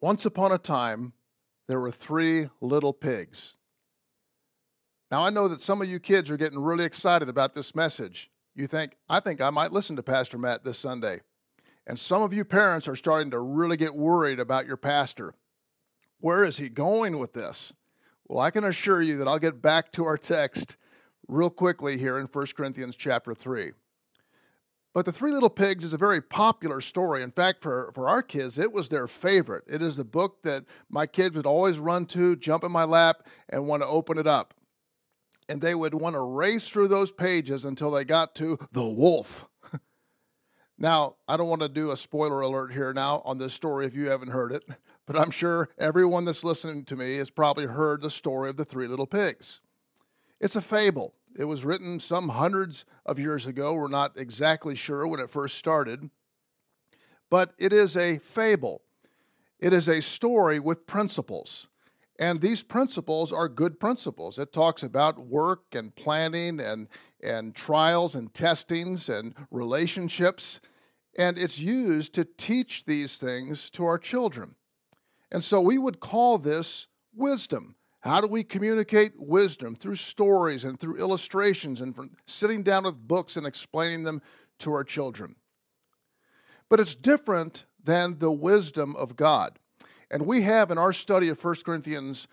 Once upon a time, there were three little pigs. Now, I know that some of you kids are getting really excited about this message. You think, I think I might listen to Pastor Matt this Sunday. And some of you parents are starting to really get worried about your pastor. Where is he going with this? Well, I can assure you that I'll get back to our text real quickly here in 1 Corinthians chapter 3. But The Three Little Pigs is a very popular story. In fact, for, for our kids, it was their favorite. It is the book that my kids would always run to, jump in my lap, and want to open it up. And they would want to race through those pages until they got to the wolf. now, I don't want to do a spoiler alert here now on this story if you haven't heard it, but I'm sure everyone that's listening to me has probably heard the story of the three little pigs. It's a fable. It was written some hundreds of years ago. We're not exactly sure when it first started, but it is a fable. It is a story with principles. And these principles are good principles. It talks about work and planning and, and trials and testings and relationships. And it's used to teach these things to our children. And so we would call this wisdom. How do we communicate wisdom? Through stories and through illustrations and from sitting down with books and explaining them to our children. But it's different than the wisdom of God. And we have in our study of 1 Corinthians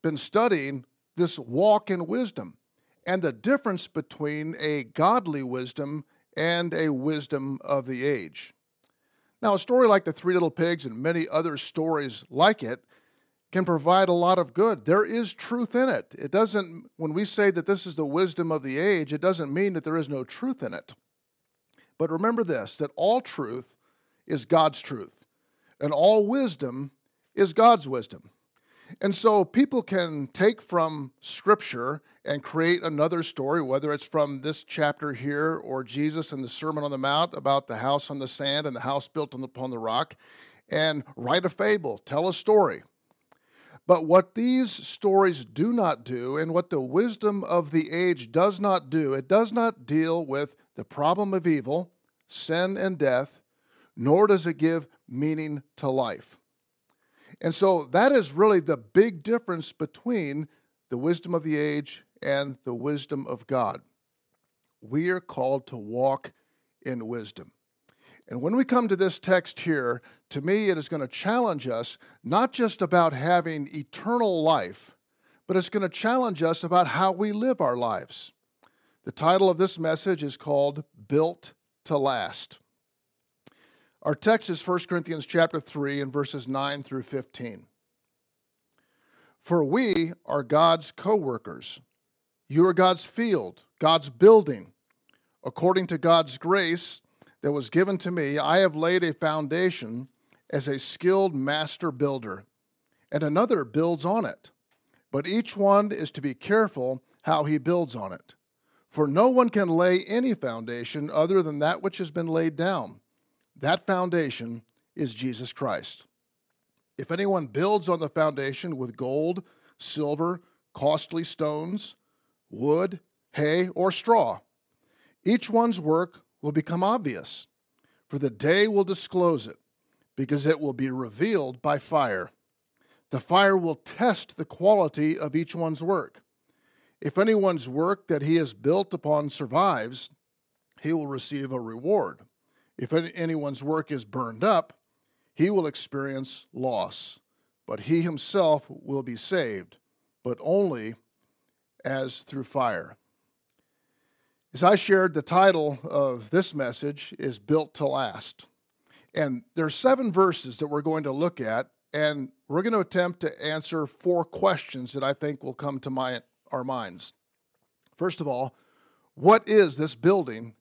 been studying this walk in wisdom and the difference between a godly wisdom and a wisdom of the age. Now, a story like the Three Little Pigs and many other stories like it can provide a lot of good. There is truth in it. It doesn't, when we say that this is the wisdom of the age, it doesn't mean that there is no truth in it. But remember this that all truth is God's truth, and all wisdom is God's wisdom. And so people can take from Scripture and create another story, whether it's from this chapter here or Jesus in the Sermon on the Mount about the house on the sand and the house built upon the rock, and write a fable, tell a story. But what these stories do not do, and what the wisdom of the age does not do, it does not deal with the problem of evil, sin, and death, nor does it give meaning to life. And so that is really the big difference between the wisdom of the age and the wisdom of God. We are called to walk in wisdom. And when we come to this text here, to me, it is going to challenge us not just about having eternal life, but it's going to challenge us about how we live our lives. The title of this message is called Built to Last. Our text is 1 Corinthians chapter 3 and verses 9 through 15. For we are God's co-workers. You are God's field, God's building. According to God's grace, that was given to me, I have laid a foundation as a skilled master builder, and another builds on it. But each one is to be careful how he builds on it. For no one can lay any foundation other than that which has been laid down. That foundation is Jesus Christ. If anyone builds on the foundation with gold, silver, costly stones, wood, hay, or straw, each one's work will become obvious, for the day will disclose it, because it will be revealed by fire. The fire will test the quality of each one's work. If anyone's work that he has built upon survives, he will receive a reward. If anyone's work is burned up, he will experience loss, but he himself will be saved, but only as through fire. As I shared, the title of this message is Built to Last. And there are seven verses that we're going to look at, and we're going to attempt to answer four questions that I think will come to my, our minds. First of all, what is this building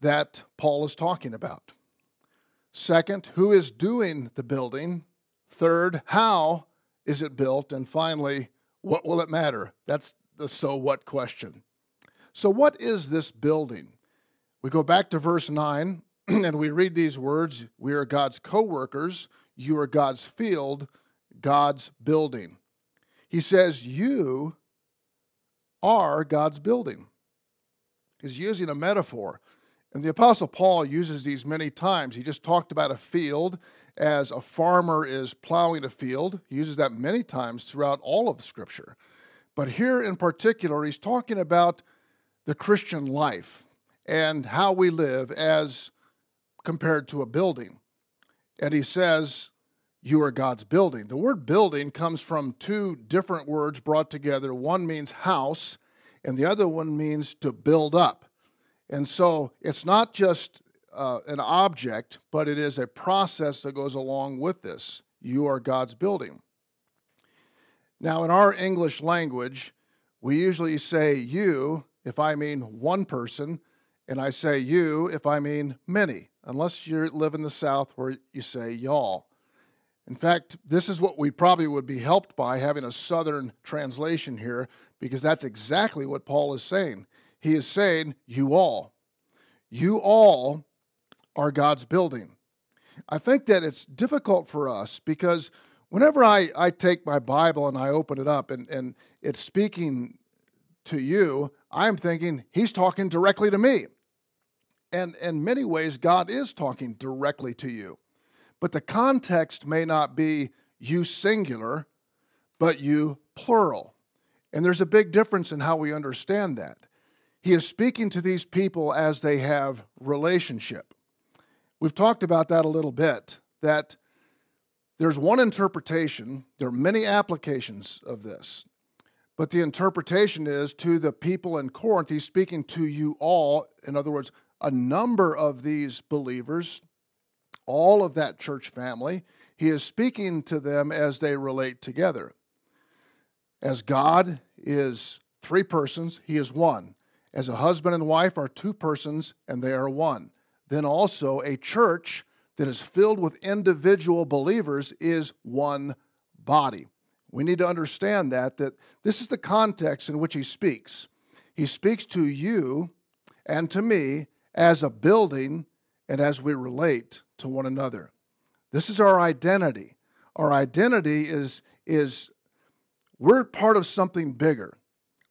that Paul is talking about? Second, who is doing the building? Third, how is it built? And finally, what will it matter? That's the so what question. So, what is this building? We go back to verse 9 and we read these words We are God's co workers, you are God's field, God's building. He says, You are God's building. He's using a metaphor. And the Apostle Paul uses these many times. He just talked about a field, as a farmer is plowing a field. He uses that many times throughout all of Scripture. But here in particular, he's talking about the Christian life and how we live as compared to a building. And he says, You are God's building. The word building comes from two different words brought together. One means house, and the other one means to build up. And so it's not just uh, an object, but it is a process that goes along with this. You are God's building. Now, in our English language, we usually say you if I mean one person, and I say you if I mean many, unless you live in the South where you say y'all. In fact, this is what we probably would be helped by having a Southern translation here, because that's exactly what Paul is saying. He is saying, You all. You all are God's building. I think that it's difficult for us because whenever I, I take my Bible and I open it up and, and it's speaking to you, I'm thinking he's talking directly to me. And in many ways, God is talking directly to you. But the context may not be you singular, but you plural. And there's a big difference in how we understand that. He is speaking to these people as they have relationship. We've talked about that a little bit, that there's one interpretation, there are many applications of this. But the interpretation is to the people in Corinth, he's speaking to you all. In other words, a number of these believers, all of that church family, he is speaking to them as they relate together. As God is three persons, he is one. As a husband and wife are two persons, and they are one. Then also a church that is filled with individual believers is one body. We need to understand that that this is the context in which he speaks. He speaks to you and to me as a building and as we relate to one another. This is our identity. Our identity is is we're part of something bigger.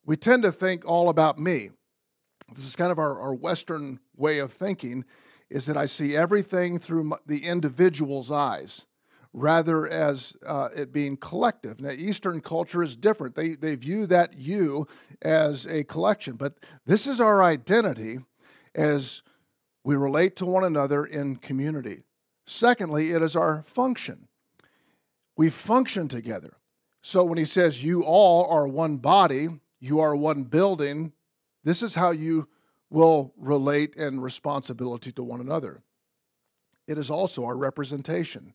We tend to think all about me. This is kind of our, our Western way of thinking, is that I see everything through the individual's eyes rather as uh, it being collective. Now, Eastern culture is different. They, they view that you as a collection, but this is our identity as we relate to one another in community. Secondly, it is our function. We function together. So when he says, You all are one body, you are one building, this is how you will relate in responsibility to one another. It is also our representation.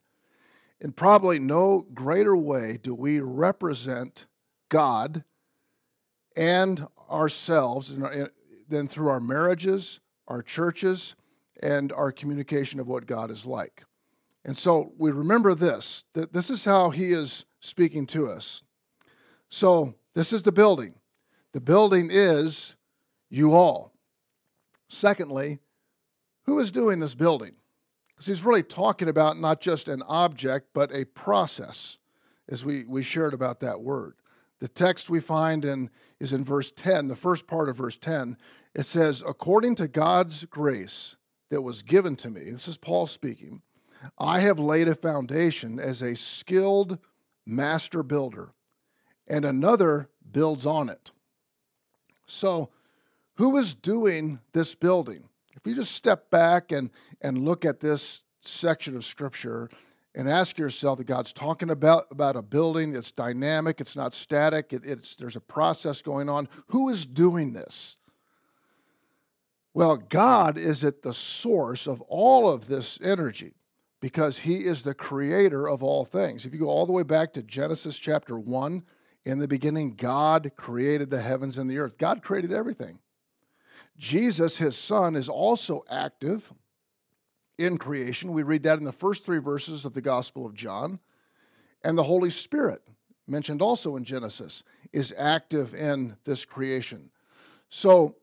In probably no greater way do we represent God and ourselves than through our marriages, our churches, and our communication of what God is like. And so we remember this that this is how he is speaking to us. So this is the building. The building is you all. Secondly, who is doing this building? Because he's really talking about not just an object, but a process, as we, we shared about that word. The text we find in is in verse 10, the first part of verse 10. It says, According to God's grace that was given to me, this is Paul speaking, I have laid a foundation as a skilled master builder, and another builds on it. So, who is doing this building? If you just step back and, and look at this section of Scripture and ask yourself that God's talking about, about a building, it's dynamic, it's not static, it, it's, there's a process going on. Who is doing this? Well, God is at the source of all of this energy because He is the creator of all things. If you go all the way back to Genesis chapter 1, in the beginning, God created the heavens and the earth. God created everything. Jesus, his son, is also active in creation. We read that in the first three verses of the Gospel of John. And the Holy Spirit, mentioned also in Genesis, is active in this creation. So,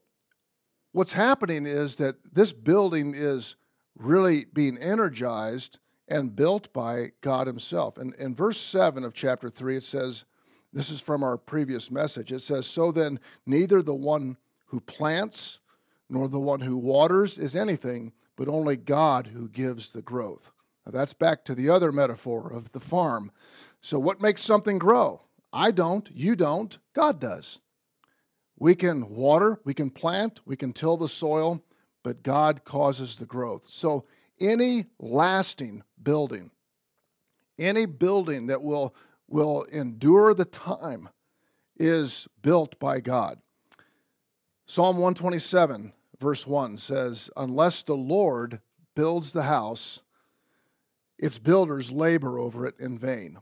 what's happening is that this building is really being energized and built by God Himself. And in verse 7 of chapter 3, it says, This is from our previous message. It says, So then, neither the one who plants nor the one who waters is anything, but only God who gives the growth. Now, that's back to the other metaphor of the farm. So, what makes something grow? I don't, you don't, God does. We can water, we can plant, we can till the soil, but God causes the growth. So, any lasting building, any building that will, will endure the time, is built by God. Psalm 127, verse 1 says, Unless the Lord builds the house, its builders labor over it in vain.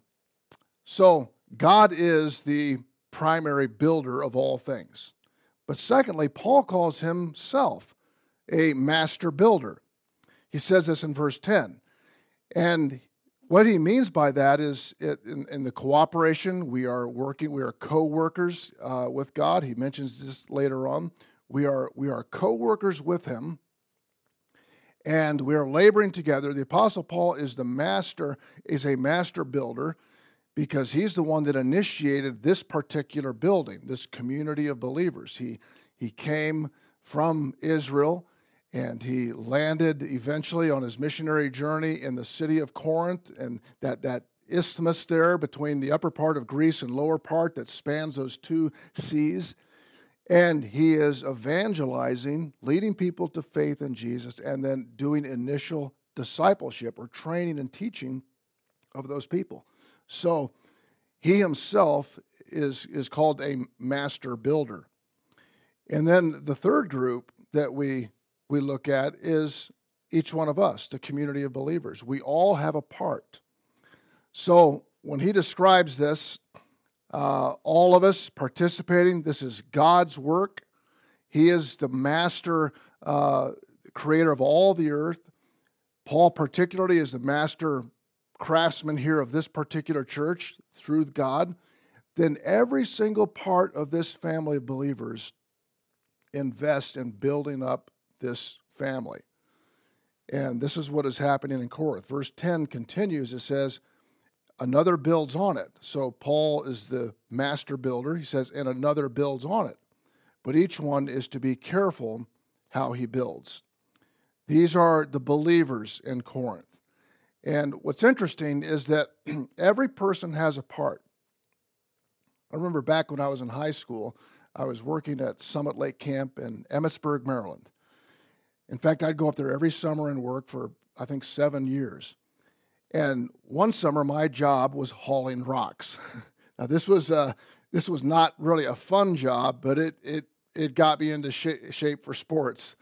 So, God is the primary builder of all things. But secondly, Paul calls himself a master builder. He says this in verse 10. And what he means by that is it, in, in, the cooperation, we are working, we are co workers uh, with God. He mentions this later on. We are, we are co workers with him and we are laboring together. The Apostle Paul is the master, is a master builder because he's the one that initiated this particular building, this community of believers. He, he came from Israel and he landed eventually on his missionary journey in the city of Corinth and that, that isthmus there between the upper part of Greece and lower part that spans those two seas. And he is evangelizing, leading people to faith in Jesus, and then doing initial discipleship or training and teaching of those people. So he himself is, is called a master builder. And then the third group that we, we look at is each one of us, the community of believers. We all have a part. So when he describes this, uh, all of us participating, this is God's work. He is the master uh, creator of all the earth. Paul, particularly, is the master craftsman here of this particular church through God, then every single part of this family of believers invest in building up this family. And this is what is happening in Corinth. Verse 10 continues, it says, Another builds on it. So Paul is the master builder. He says, and another builds on it. But each one is to be careful how he builds. These are the believers in Corinth. And what's interesting is that every person has a part. I remember back when I was in high school, I was working at Summit Lake Camp in Emmitsburg, Maryland. In fact, I'd go up there every summer and work for, I think, seven years. And one summer, my job was hauling rocks. now, this was, uh, this was not really a fun job, but it, it, it got me into sh- shape for sports.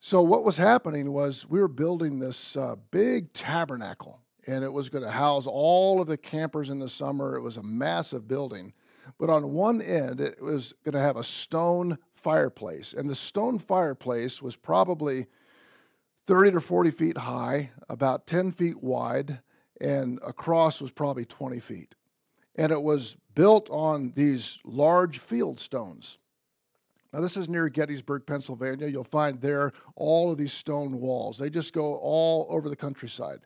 So what was happening was we were building this uh, big tabernacle, and it was going to house all of the campers in the summer. It was a massive building, but on one end it was going to have a stone fireplace, and the stone fireplace was probably 30 to 40 feet high, about 10 feet wide, and across was probably 20 feet. And it was built on these large field stones. Now, this is near Gettysburg, Pennsylvania. You'll find there all of these stone walls. They just go all over the countryside.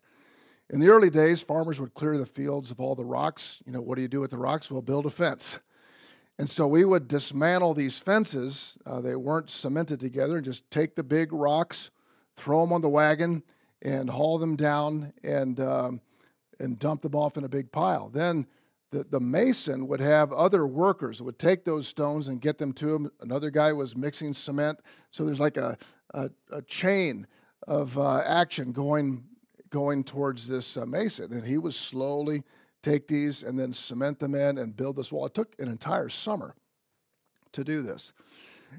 In the early days, farmers would clear the fields of all the rocks. You know, what do you do with the rocks? Well, build a fence. And so we would dismantle these fences. Uh, they weren't cemented together, and just take the big rocks, throw them on the wagon, and haul them down and, um, and dump them off in a big pile. Then the, the mason would have other workers would take those stones and get them to him. Another guy was mixing cement. So there's like a, a, a chain of uh, action going, going towards this uh, mason. And he would slowly take these and then cement them in and build this wall. It took an entire summer to do this.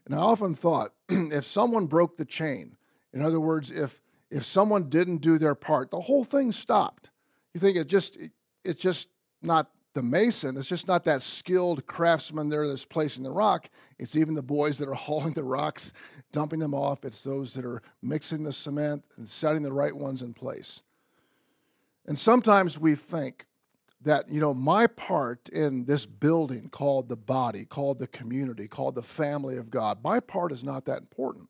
And I often thought if someone broke the chain, in other words, if, if someone didn't do their part, the whole thing stopped. You think it just, it, it's just not the mason, it's just not that skilled craftsman there that's placing the rock. It's even the boys that are hauling the rocks, dumping them off. It's those that are mixing the cement and setting the right ones in place. And sometimes we think that, you know, my part in this building called the body, called the community, called the family of God, my part is not that important.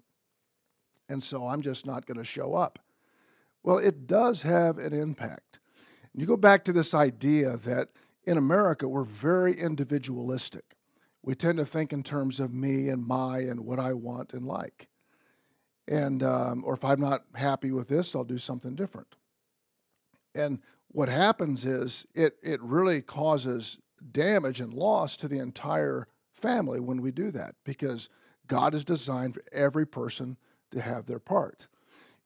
And so I'm just not going to show up. Well, it does have an impact. You go back to this idea that in America, we're very individualistic. We tend to think in terms of me and my and what I want and like. And, um, or if I'm not happy with this, I'll do something different. And what happens is it, it really causes damage and loss to the entire family when we do that because God has designed for every person to have their part.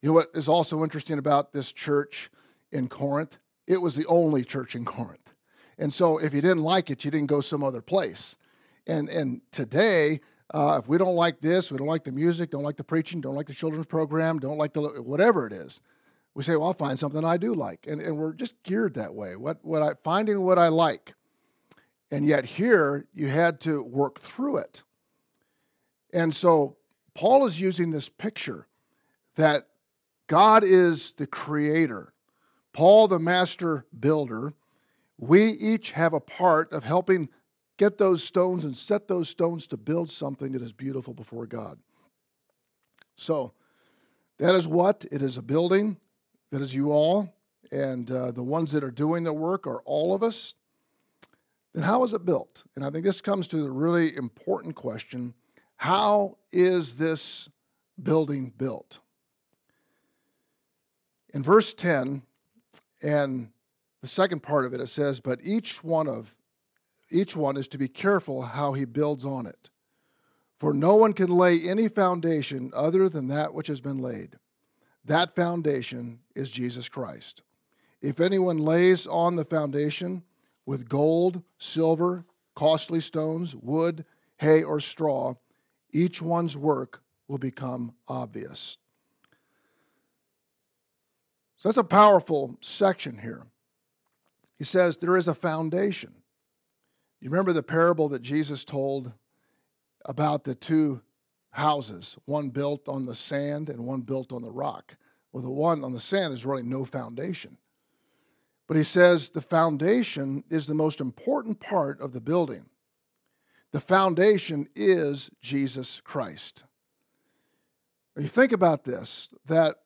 You know what is also interesting about this church in Corinth? It was the only church in Corinth. And so if you didn't like it, you didn't go some other place. And, and today, uh, if we don't like this, we don't like the music, don't like the preaching, don't like the children's program, don't like the whatever it is, we say, well, I'll find something I do like. And, and we're just geared that way. What, what I, finding what I like. And yet here, you had to work through it. And so Paul is using this picture that God is the creator, Paul, the master builder. We each have a part of helping get those stones and set those stones to build something that is beautiful before God. So, that is what it is a building that is you all, and uh, the ones that are doing the work are all of us, then how is it built? And I think this comes to the really important question how is this building built? In verse 10, and the second part of it, it says, But each one of each one is to be careful how he builds on it. For no one can lay any foundation other than that which has been laid, that foundation is Jesus Christ. If anyone lays on the foundation with gold, silver, costly stones, wood, hay, or straw, each one's work will become obvious. So that's a powerful section here. He says there is a foundation. You remember the parable that Jesus told about the two houses, one built on the sand and one built on the rock. Well, the one on the sand is really no foundation. But he says the foundation is the most important part of the building. The foundation is Jesus Christ. You think about this that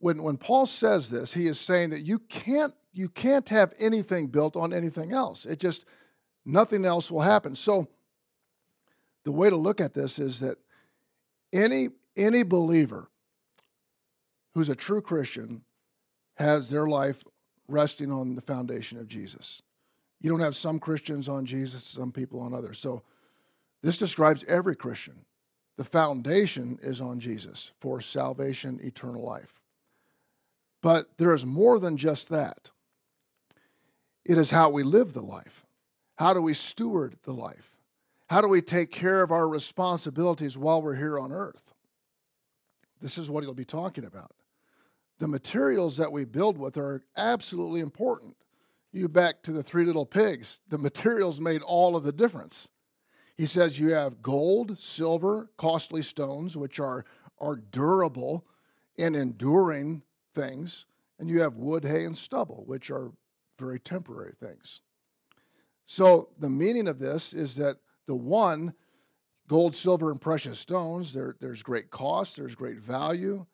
when, when Paul says this, he is saying that you can't, you can't have anything built on anything else. It just, nothing else will happen. So the way to look at this is that any any believer who's a true Christian has their life resting on the foundation of Jesus. You don't have some Christians on Jesus, some people on others. So this describes every Christian. The foundation is on Jesus for salvation, eternal life. But there is more than just that. It is how we live the life. How do we steward the life? How do we take care of our responsibilities while we're here on earth? This is what he'll be talking about. The materials that we build with are absolutely important. You back to the three little pigs, the materials made all of the difference. He says you have gold, silver, costly stones, which are, are durable and enduring things, and you have wood, hay, and stubble, which are very temporary things. So the meaning of this is that the one, gold, silver, and precious stones, there, there's great cost, there's great value.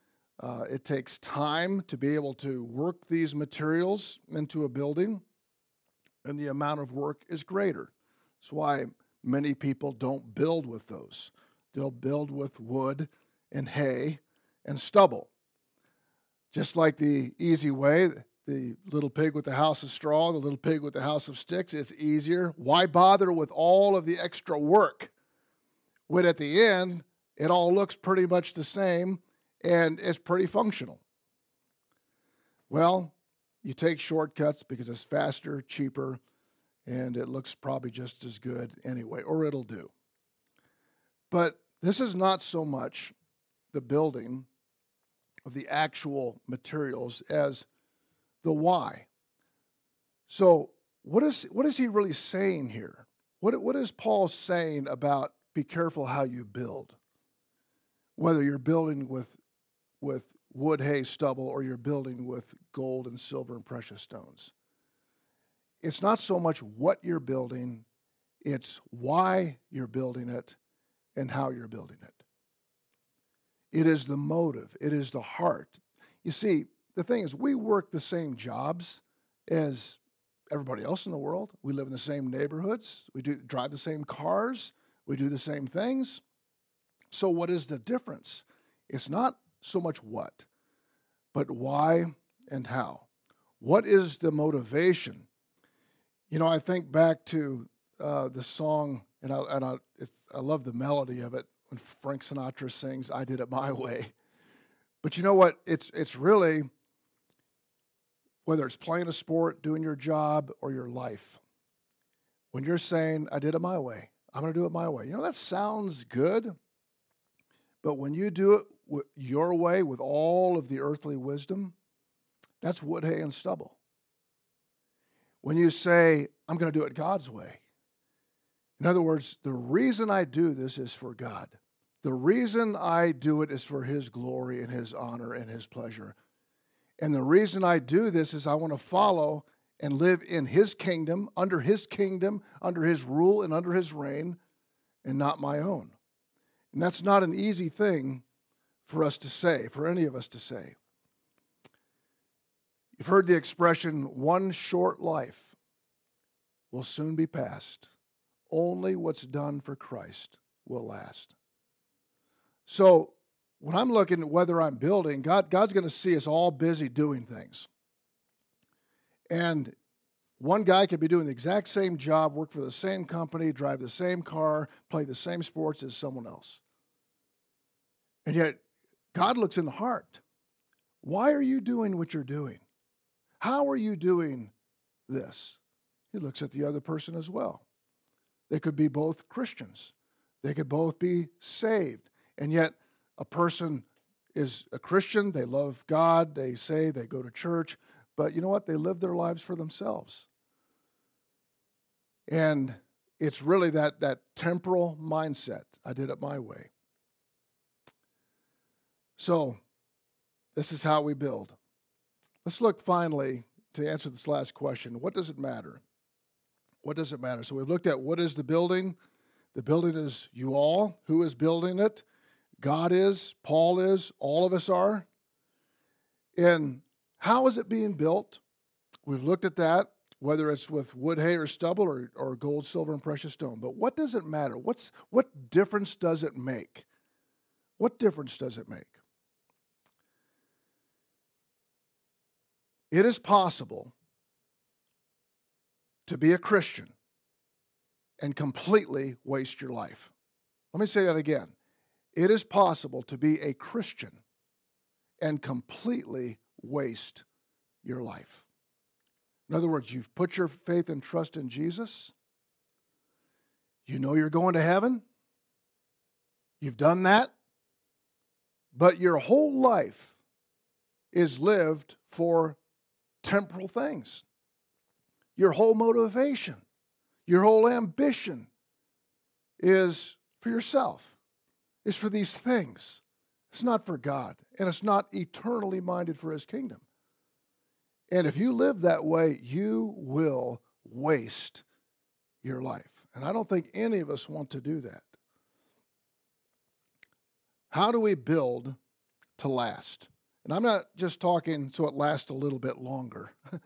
Uh, it takes time to be able to work these materials into a building, and the amount of work is greater. That's why many people don't build with those. They'll build with wood and hay and stubble. Just like the easy way, the little pig with the house of straw, the little pig with the house of sticks. It's easier. Why bother with all of the extra work when at the end it all looks pretty much the same and it's pretty functional? Well, you take shortcuts because it's faster, cheaper, and it looks probably just as good anyway, or it'll do. But this is not so much the building of the actual materials as the why. So, what is, what is he really saying here? What, what is Paul saying about be careful how you build? Whether you're building with, with wood, hay, stubble, or you're building with gold and silver and precious stones. It's not so much what you're building, it's why you're building it and how you're building it. It is the motive, it is the heart. You see, the thing is, we work the same jobs as everybody else in the world. We live in the same neighborhoods. We do drive the same cars. We do the same things. So, what is the difference? It's not so much what, but why and how. What is the motivation? You know, I think back to uh, the song, and I, and I, I love the melody of it when Frank Sinatra sings, I Did It My Way. But you know what? It's, it's really, whether it's playing a sport, doing your job, or your life, when you're saying, I did it my way, I'm going to do it my way. You know, that sounds good, but when you do it your way with all of the earthly wisdom, that's wood, hay, and stubble. When you say, I'm going to do it God's way, in other words, the reason I do this is for God. The reason I do it is for His glory and His honor and His pleasure. And the reason I do this is I want to follow and live in His kingdom, under His kingdom, under His rule and under His reign, and not my own. And that's not an easy thing for us to say, for any of us to say. You've heard the expression, one short life will soon be past. Only what's done for Christ will last. So when I'm looking at whether I'm building, God, God's going to see us all busy doing things. And one guy could be doing the exact same job, work for the same company, drive the same car, play the same sports as someone else. And yet, God looks in the heart. Why are you doing what you're doing? How are you doing this? He looks at the other person as well. They could be both Christians, they could both be saved. And yet, a person is a Christian, they love God, they say they go to church, but you know what? They live their lives for themselves. And it's really that, that temporal mindset. I did it my way. So, this is how we build. Let's look finally to answer this last question what does it matter? What does it matter? So, we've looked at what is the building. The building is you all. Who is building it? God is, Paul is, all of us are. And how is it being built? We've looked at that, whether it's with wood, hay, or stubble, or, or gold, silver, and precious stone. But what does it matter? What's, what difference does it make? What difference does it make? It is possible to be a Christian and completely waste your life. Let me say that again. It is possible to be a Christian and completely waste your life. In other words, you've put your faith and trust in Jesus. You know you're going to heaven. You've done that. But your whole life is lived for temporal things. Your whole motivation, your whole ambition is for yourself, is for these things. It's not for God, and it's not eternally minded for His kingdom. And if you live that way, you will waste your life. And I don't think any of us want to do that. How do we build to last? And I'm not just talking so it lasts a little bit longer.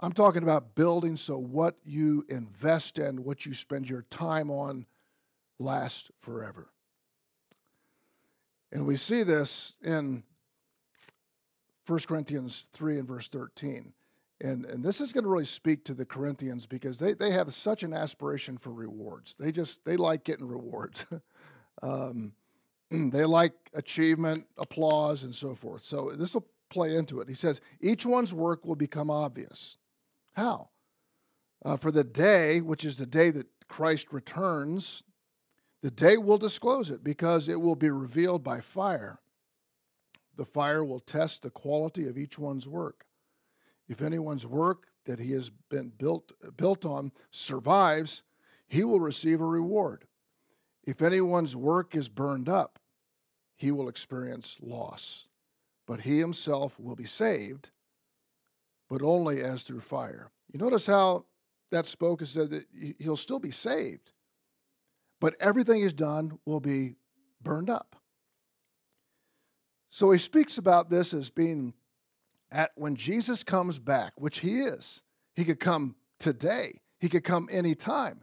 I'm talking about building so what you invest in, what you spend your time on, lasts forever. And we see this in 1 Corinthians 3 and verse 13. And, and this is going to really speak to the Corinthians because they, they have such an aspiration for rewards. They just, they like getting rewards. um, they like achievement, applause, and so forth. So this will play into it. He says, each one's work will become obvious. How? Uh, for the day, which is the day that Christ returns, the day will disclose it because it will be revealed by fire. The fire will test the quality of each one's work. If anyone's work that he has been built, built on survives, he will receive a reward. If anyone's work is burned up, he will experience loss. But he himself will be saved, but only as through fire. You notice how that spoke and said that he'll still be saved, but everything he's done will be burned up. So he speaks about this as being at when Jesus comes back, which he is. He could come today, he could come anytime,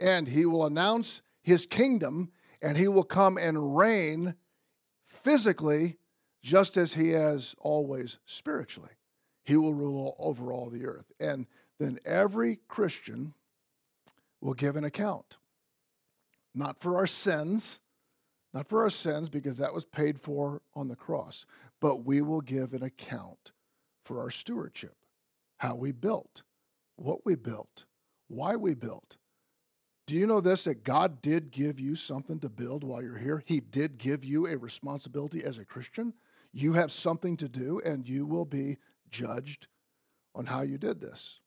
and he will announce his kingdom and he will come and reign physically just as he has always spiritually. He will rule over all the earth. And then every Christian will give an account. Not for our sins, not for our sins, because that was paid for on the cross, but we will give an account for our stewardship, how we built, what we built, why we built. Do you know this that God did give you something to build while you're here? He did give you a responsibility as a Christian. You have something to do, and you will be judged on how you did this.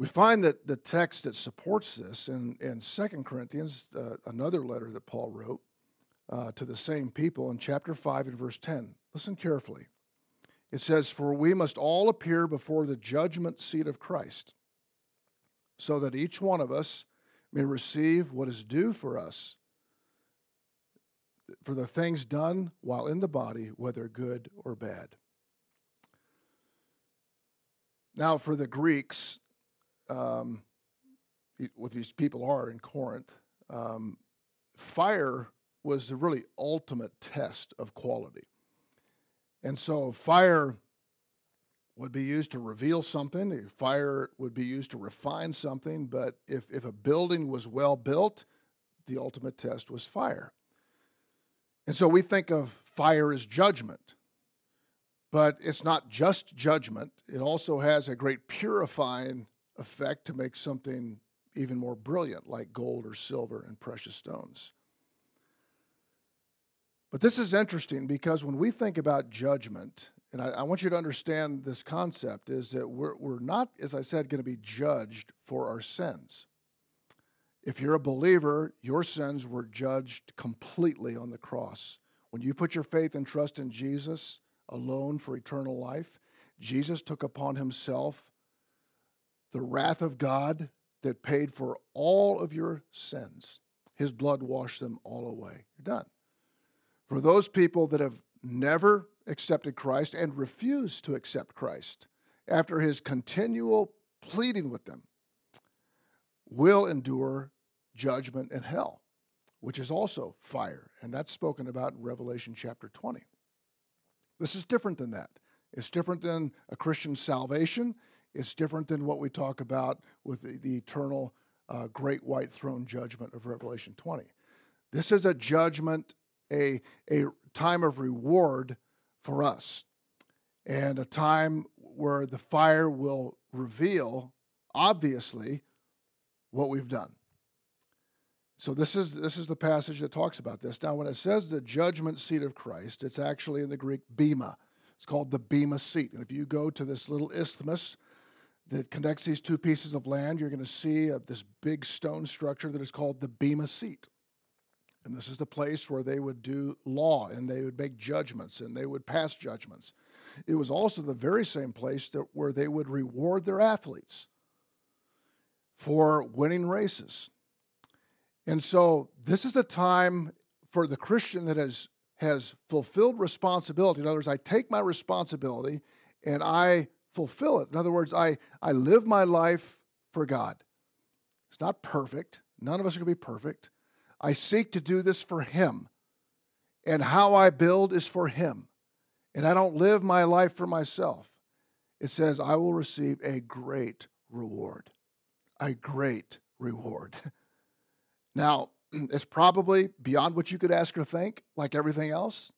We find that the text that supports this in, in 2 Corinthians, uh, another letter that Paul wrote uh, to the same people in chapter 5 and verse 10. Listen carefully. It says, For we must all appear before the judgment seat of Christ, so that each one of us may receive what is due for us for the things done while in the body, whether good or bad. Now, for the Greeks, um, what these people are in Corinth, um, fire was the really ultimate test of quality. And so fire would be used to reveal something, fire would be used to refine something, but if, if a building was well built, the ultimate test was fire. And so we think of fire as judgment. But it's not just judgment, it also has a great purifying effect to make something even more brilliant, like gold or silver and precious stones. But this is interesting because when we think about judgment, and I, I, want you to understand this concept, is that we're, we're not, as I said, going to be judged for our sins. If you're a believer, your sins were judged completely on the cross. When you put your faith and trust in Jesus alone for eternal life, Jesus took upon himself the wrath of God that paid for all of your sins. His blood washed them all away. You're done. For those people that have never accepted Christ and refused to accept Christ after his continual pleading with them, will endure judgment in hell, which is also fire. And that's spoken about in Revelation chapter 20. This is different than that. It's different than a Christian salvation. It's different than what we talk about with the, the eternal uh, great white throne judgment of Revelation 20. This is a judgment, a, a time of reward for us, and a time where the fire will reveal, obviously, what we've done. So this is this is the passage that talks about this. Now, when it says the judgment seat of Christ, it's actually in the Greek bema. It's called the bema seat. And if you go to this little isthmus that connects these two pieces of land, you're going to see uh, this big stone structure that is called the Bema Seat. And this is the place where they would do law and they would make judgments and they would pass judgments. It was also the very same place that, where they would reward their athletes for winning races. And so this is a time for the Christian that has, has fulfilled responsibility. In other words, I take my responsibility and I fulfill it. In other words, I, I live my life for God. It's not perfect. None of us are going to be perfect. I seek to do this for Him. And how I build is for Him. And I don't live my life for myself. It says, I will receive a great reward. A great reward. now, it's probably beyond what you could ask or think, like everything else.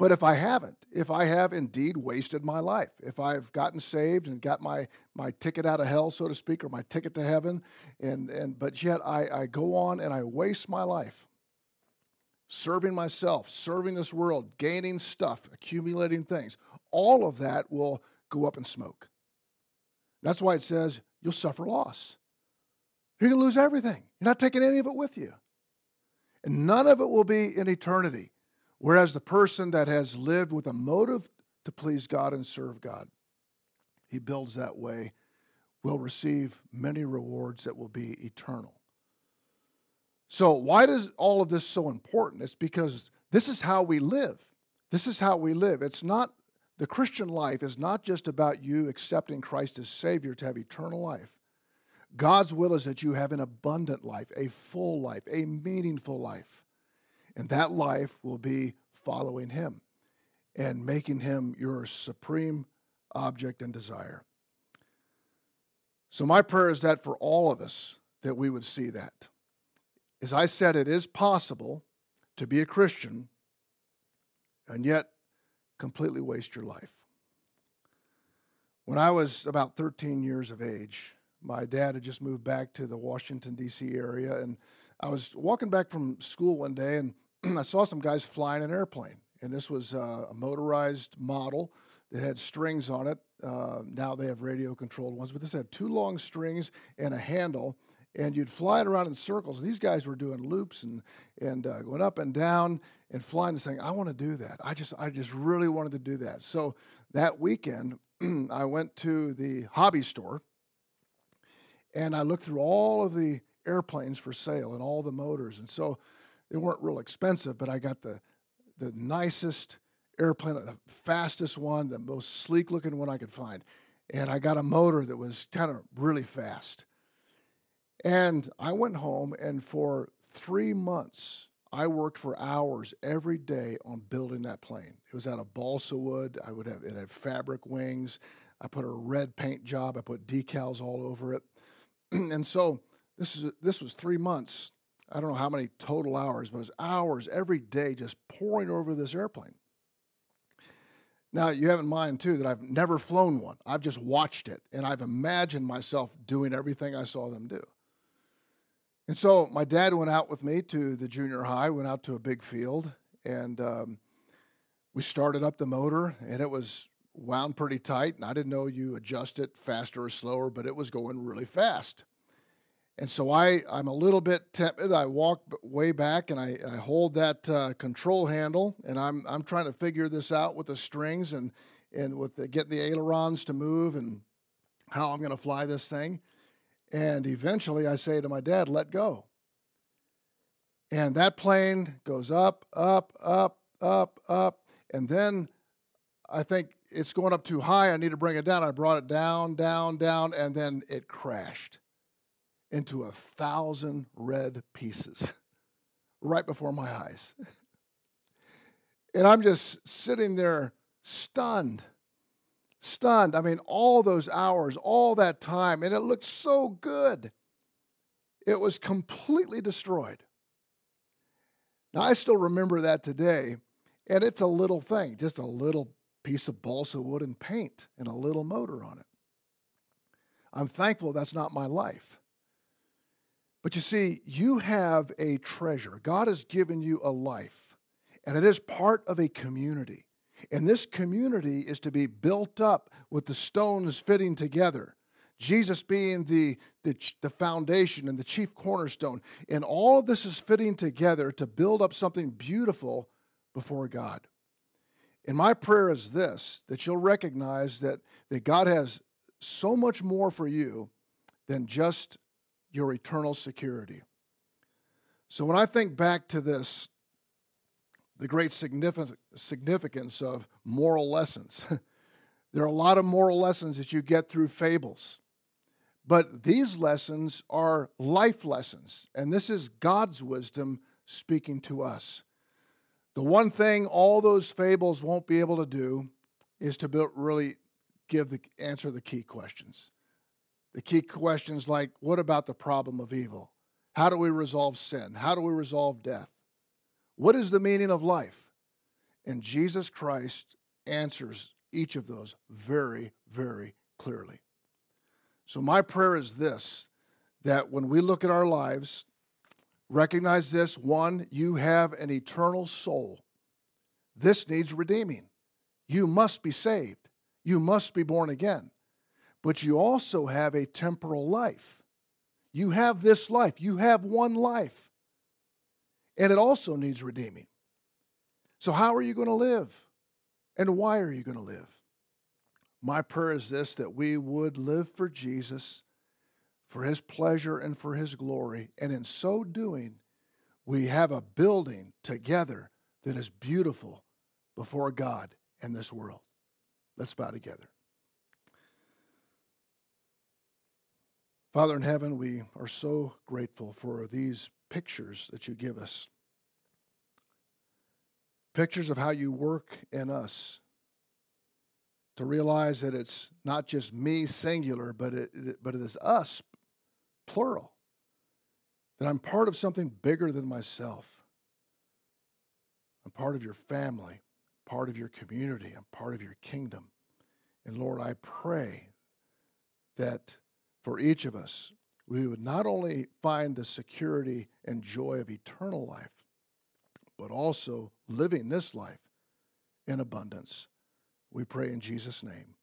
But if I haven't, if I have indeed wasted my life, if I've gotten saved and got my, my ticket out of hell, so to speak, or my ticket to heaven, and, and but yet I, I go on and I waste my life serving myself, serving this world, gaining stuff, accumulating things, all of that will go up in smoke. That's why it says you'll suffer loss. You're going to lose everything. You're not taking any of it with you. And none of it will be in eternity. Whereas the person that has lived with a motive to please God and serve God, he builds that way, will receive many rewards that will be eternal. So, why is all of this so important? It's because this is how we live. This is how we live. It's not, the Christian life is not just about you accepting Christ as Savior to have eternal life. God's will is that you have an abundant life, a full life, a meaningful life. And that life will be following him. and making him your supreme object and desire. So my prayer is that for all of us that we would see that. As I said, it is possible to be a Christian and yet completely waste your life. When I was about 13 years of age, my dad had just moved back to the Washington, D.C. area, and I was walking back from school one day and I saw some guys flying an airplane. And this was uh, a motorized model that had strings on it. Uh, now they have radio controlled ones, but this had two long strings and a handle. And you'd fly it around in circles. And these guys were doing loops and, and uh, going up and down and flying and saying, I want to do that. I just, I just really wanted to do that. So that weekend, I went to the hobby store and I looked through all of the airplanes for sale and all the motors. And so they weren't real expensive, but I got the, the nicest airplane, the fastest one, the most sleek looking one I could find. And I got a motor that was kind of really fast. And I went home, and for three months, I worked for hours every day on building that plane. It was out of balsa wood. I would have it had fabric wings. I put a red paint job. I put decals all over it. and so this is this was three months. I don't know how many total hours, but it was hours every day just pouring over this airplane. Now, you have in mind, too, that I've never flown one. I've just watched it, and I've imagined myself doing everything I saw them do. And so my dad went out with me to the junior high, went out to a big field, and um, we started up the motor, and it was wound pretty tight. And I didn't know you adjust it faster or slower, but it was going really fast. And so I, I'm a little bit tempted. I walk way back and I, I hold that uh, control handle, and I'm, I'm trying to figure this out with the strings and, and with the, get the ailerons to move and how I'm going to fly this thing. And eventually I say to my dad, let go. And that plane goes up, up, up, up, up. And then I think it's going up too high. I need to bring it down. I brought it down, down, down, and then it crashed into a thousand red pieces right before my eyes. And I'm just sitting there stunned. Stunned. I mean, all those hours, all that time, and it looked so good. It was completely destroyed. Now, I still remember that today, and it's a little thing, just a little piece of balsa wood and paint and a little motor on it. I'm thankful that's not my life. But you see, you have a treasure. God has given you a life, and it is part of a community. And this community is to be built up with the stones fitting together. Jesus being the, the, the, foundation and the chief cornerstone. And all of this is fitting together to build up something beautiful before God. And my prayer is this that you'll recognize that, that God has so much more for you than just your eternal security. So when I think back to this, the great significance of moral lessons, there are a lot of moral lessons that you get through fables. But these lessons are life lessons, and this is God's wisdom speaking to us. The one thing all those fables won't be able to do is to really give the answer the key questions. The key questions like what about the problem of evil? How do we resolve sin? How do we resolve death? What is the meaning of life? And Jesus Christ answers each of those very, very clearly. So, my prayer is this that when we look at our lives, recognize this one, you have an eternal soul. This needs redeeming. You must be saved, you must be born again but you also have a temporal life. You have this life, you have one life, and it also needs redeeming. So, how are you going to live? And why are you going to live? My prayer is this that we would live for Jesus, for his pleasure and for his glory. And in so doing, we have a building together that is beautiful before God and this world. Let's bow together. Father in heaven, we are so grateful for these pictures that you give us. pictures of how you work in us. To realize that it's not just me singular, but it, but it is us plural. That I'm part of something bigger than myself. I'm part of your family, part of your community, I'm part of your kingdom. And Lord, I pray that for each of us, we would not only find the security and joy of eternal life, but also living this life in abundance. We pray in Jesus' name.